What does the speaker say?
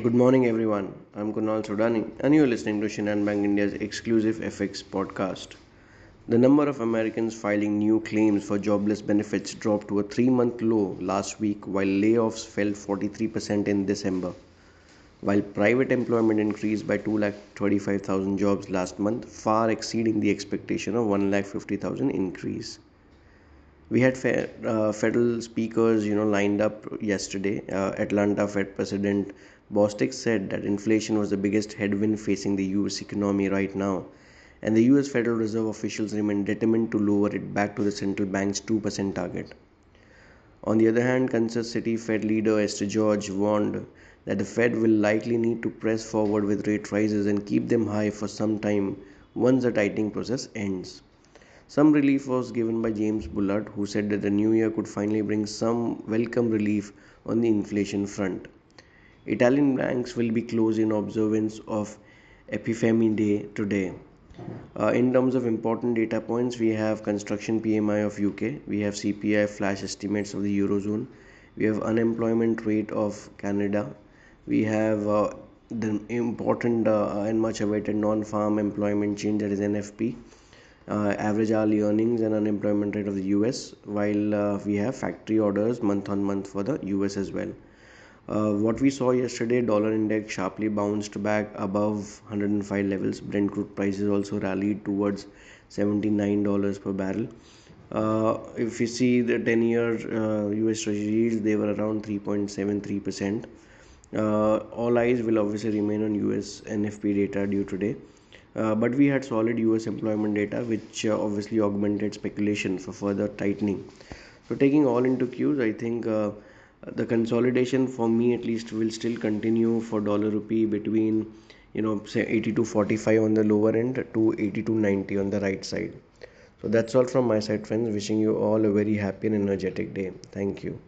Good morning, everyone. I'm Kunal Sudani, and you're listening to Shinhan Bank India's exclusive FX podcast. The number of Americans filing new claims for jobless benefits dropped to a three month low last week, while layoffs fell 43% in December. While private employment increased by 2,25,000 jobs last month, far exceeding the expectation of 1,50,000 increase we had fe- uh, federal speakers you know lined up yesterday uh, atlanta fed president bostic said that inflation was the biggest headwind facing the us economy right now and the us federal reserve officials remain determined to lower it back to the central bank's 2% target on the other hand kansas city fed leader esther george warned that the fed will likely need to press forward with rate rises and keep them high for some time once the tightening process ends some relief was given by James Bullard, who said that the new year could finally bring some welcome relief on the inflation front. Italian banks will be closed in observance of Epiphany Day today. Uh, in terms of important data points, we have construction PMI of UK, we have CPI flash estimates of the Eurozone, we have unemployment rate of Canada, we have uh, the important uh, and much awaited non-farm employment change that is NFP uh, average hourly earnings and unemployment rate of the US, while uh, we have factory orders month on month for the US as well. Uh, what we saw yesterday, dollar index sharply bounced back above 105 levels. Brent crude prices also rallied towards $79 per barrel. Uh, if you see the 10 year uh, US treasuries, they were around 3.73%. Uh, all eyes will obviously remain on US NFP data due today. Uh, but we had solid US employment data, which uh, obviously augmented speculation for further tightening. So, taking all into cues, I think the consolidation for me at least will still continue for dollar rupee between you know say 80 to 45 on the lower end to 80 to 90 on the right side. So that's all from my side friends. Wishing you all a very happy and energetic day. Thank you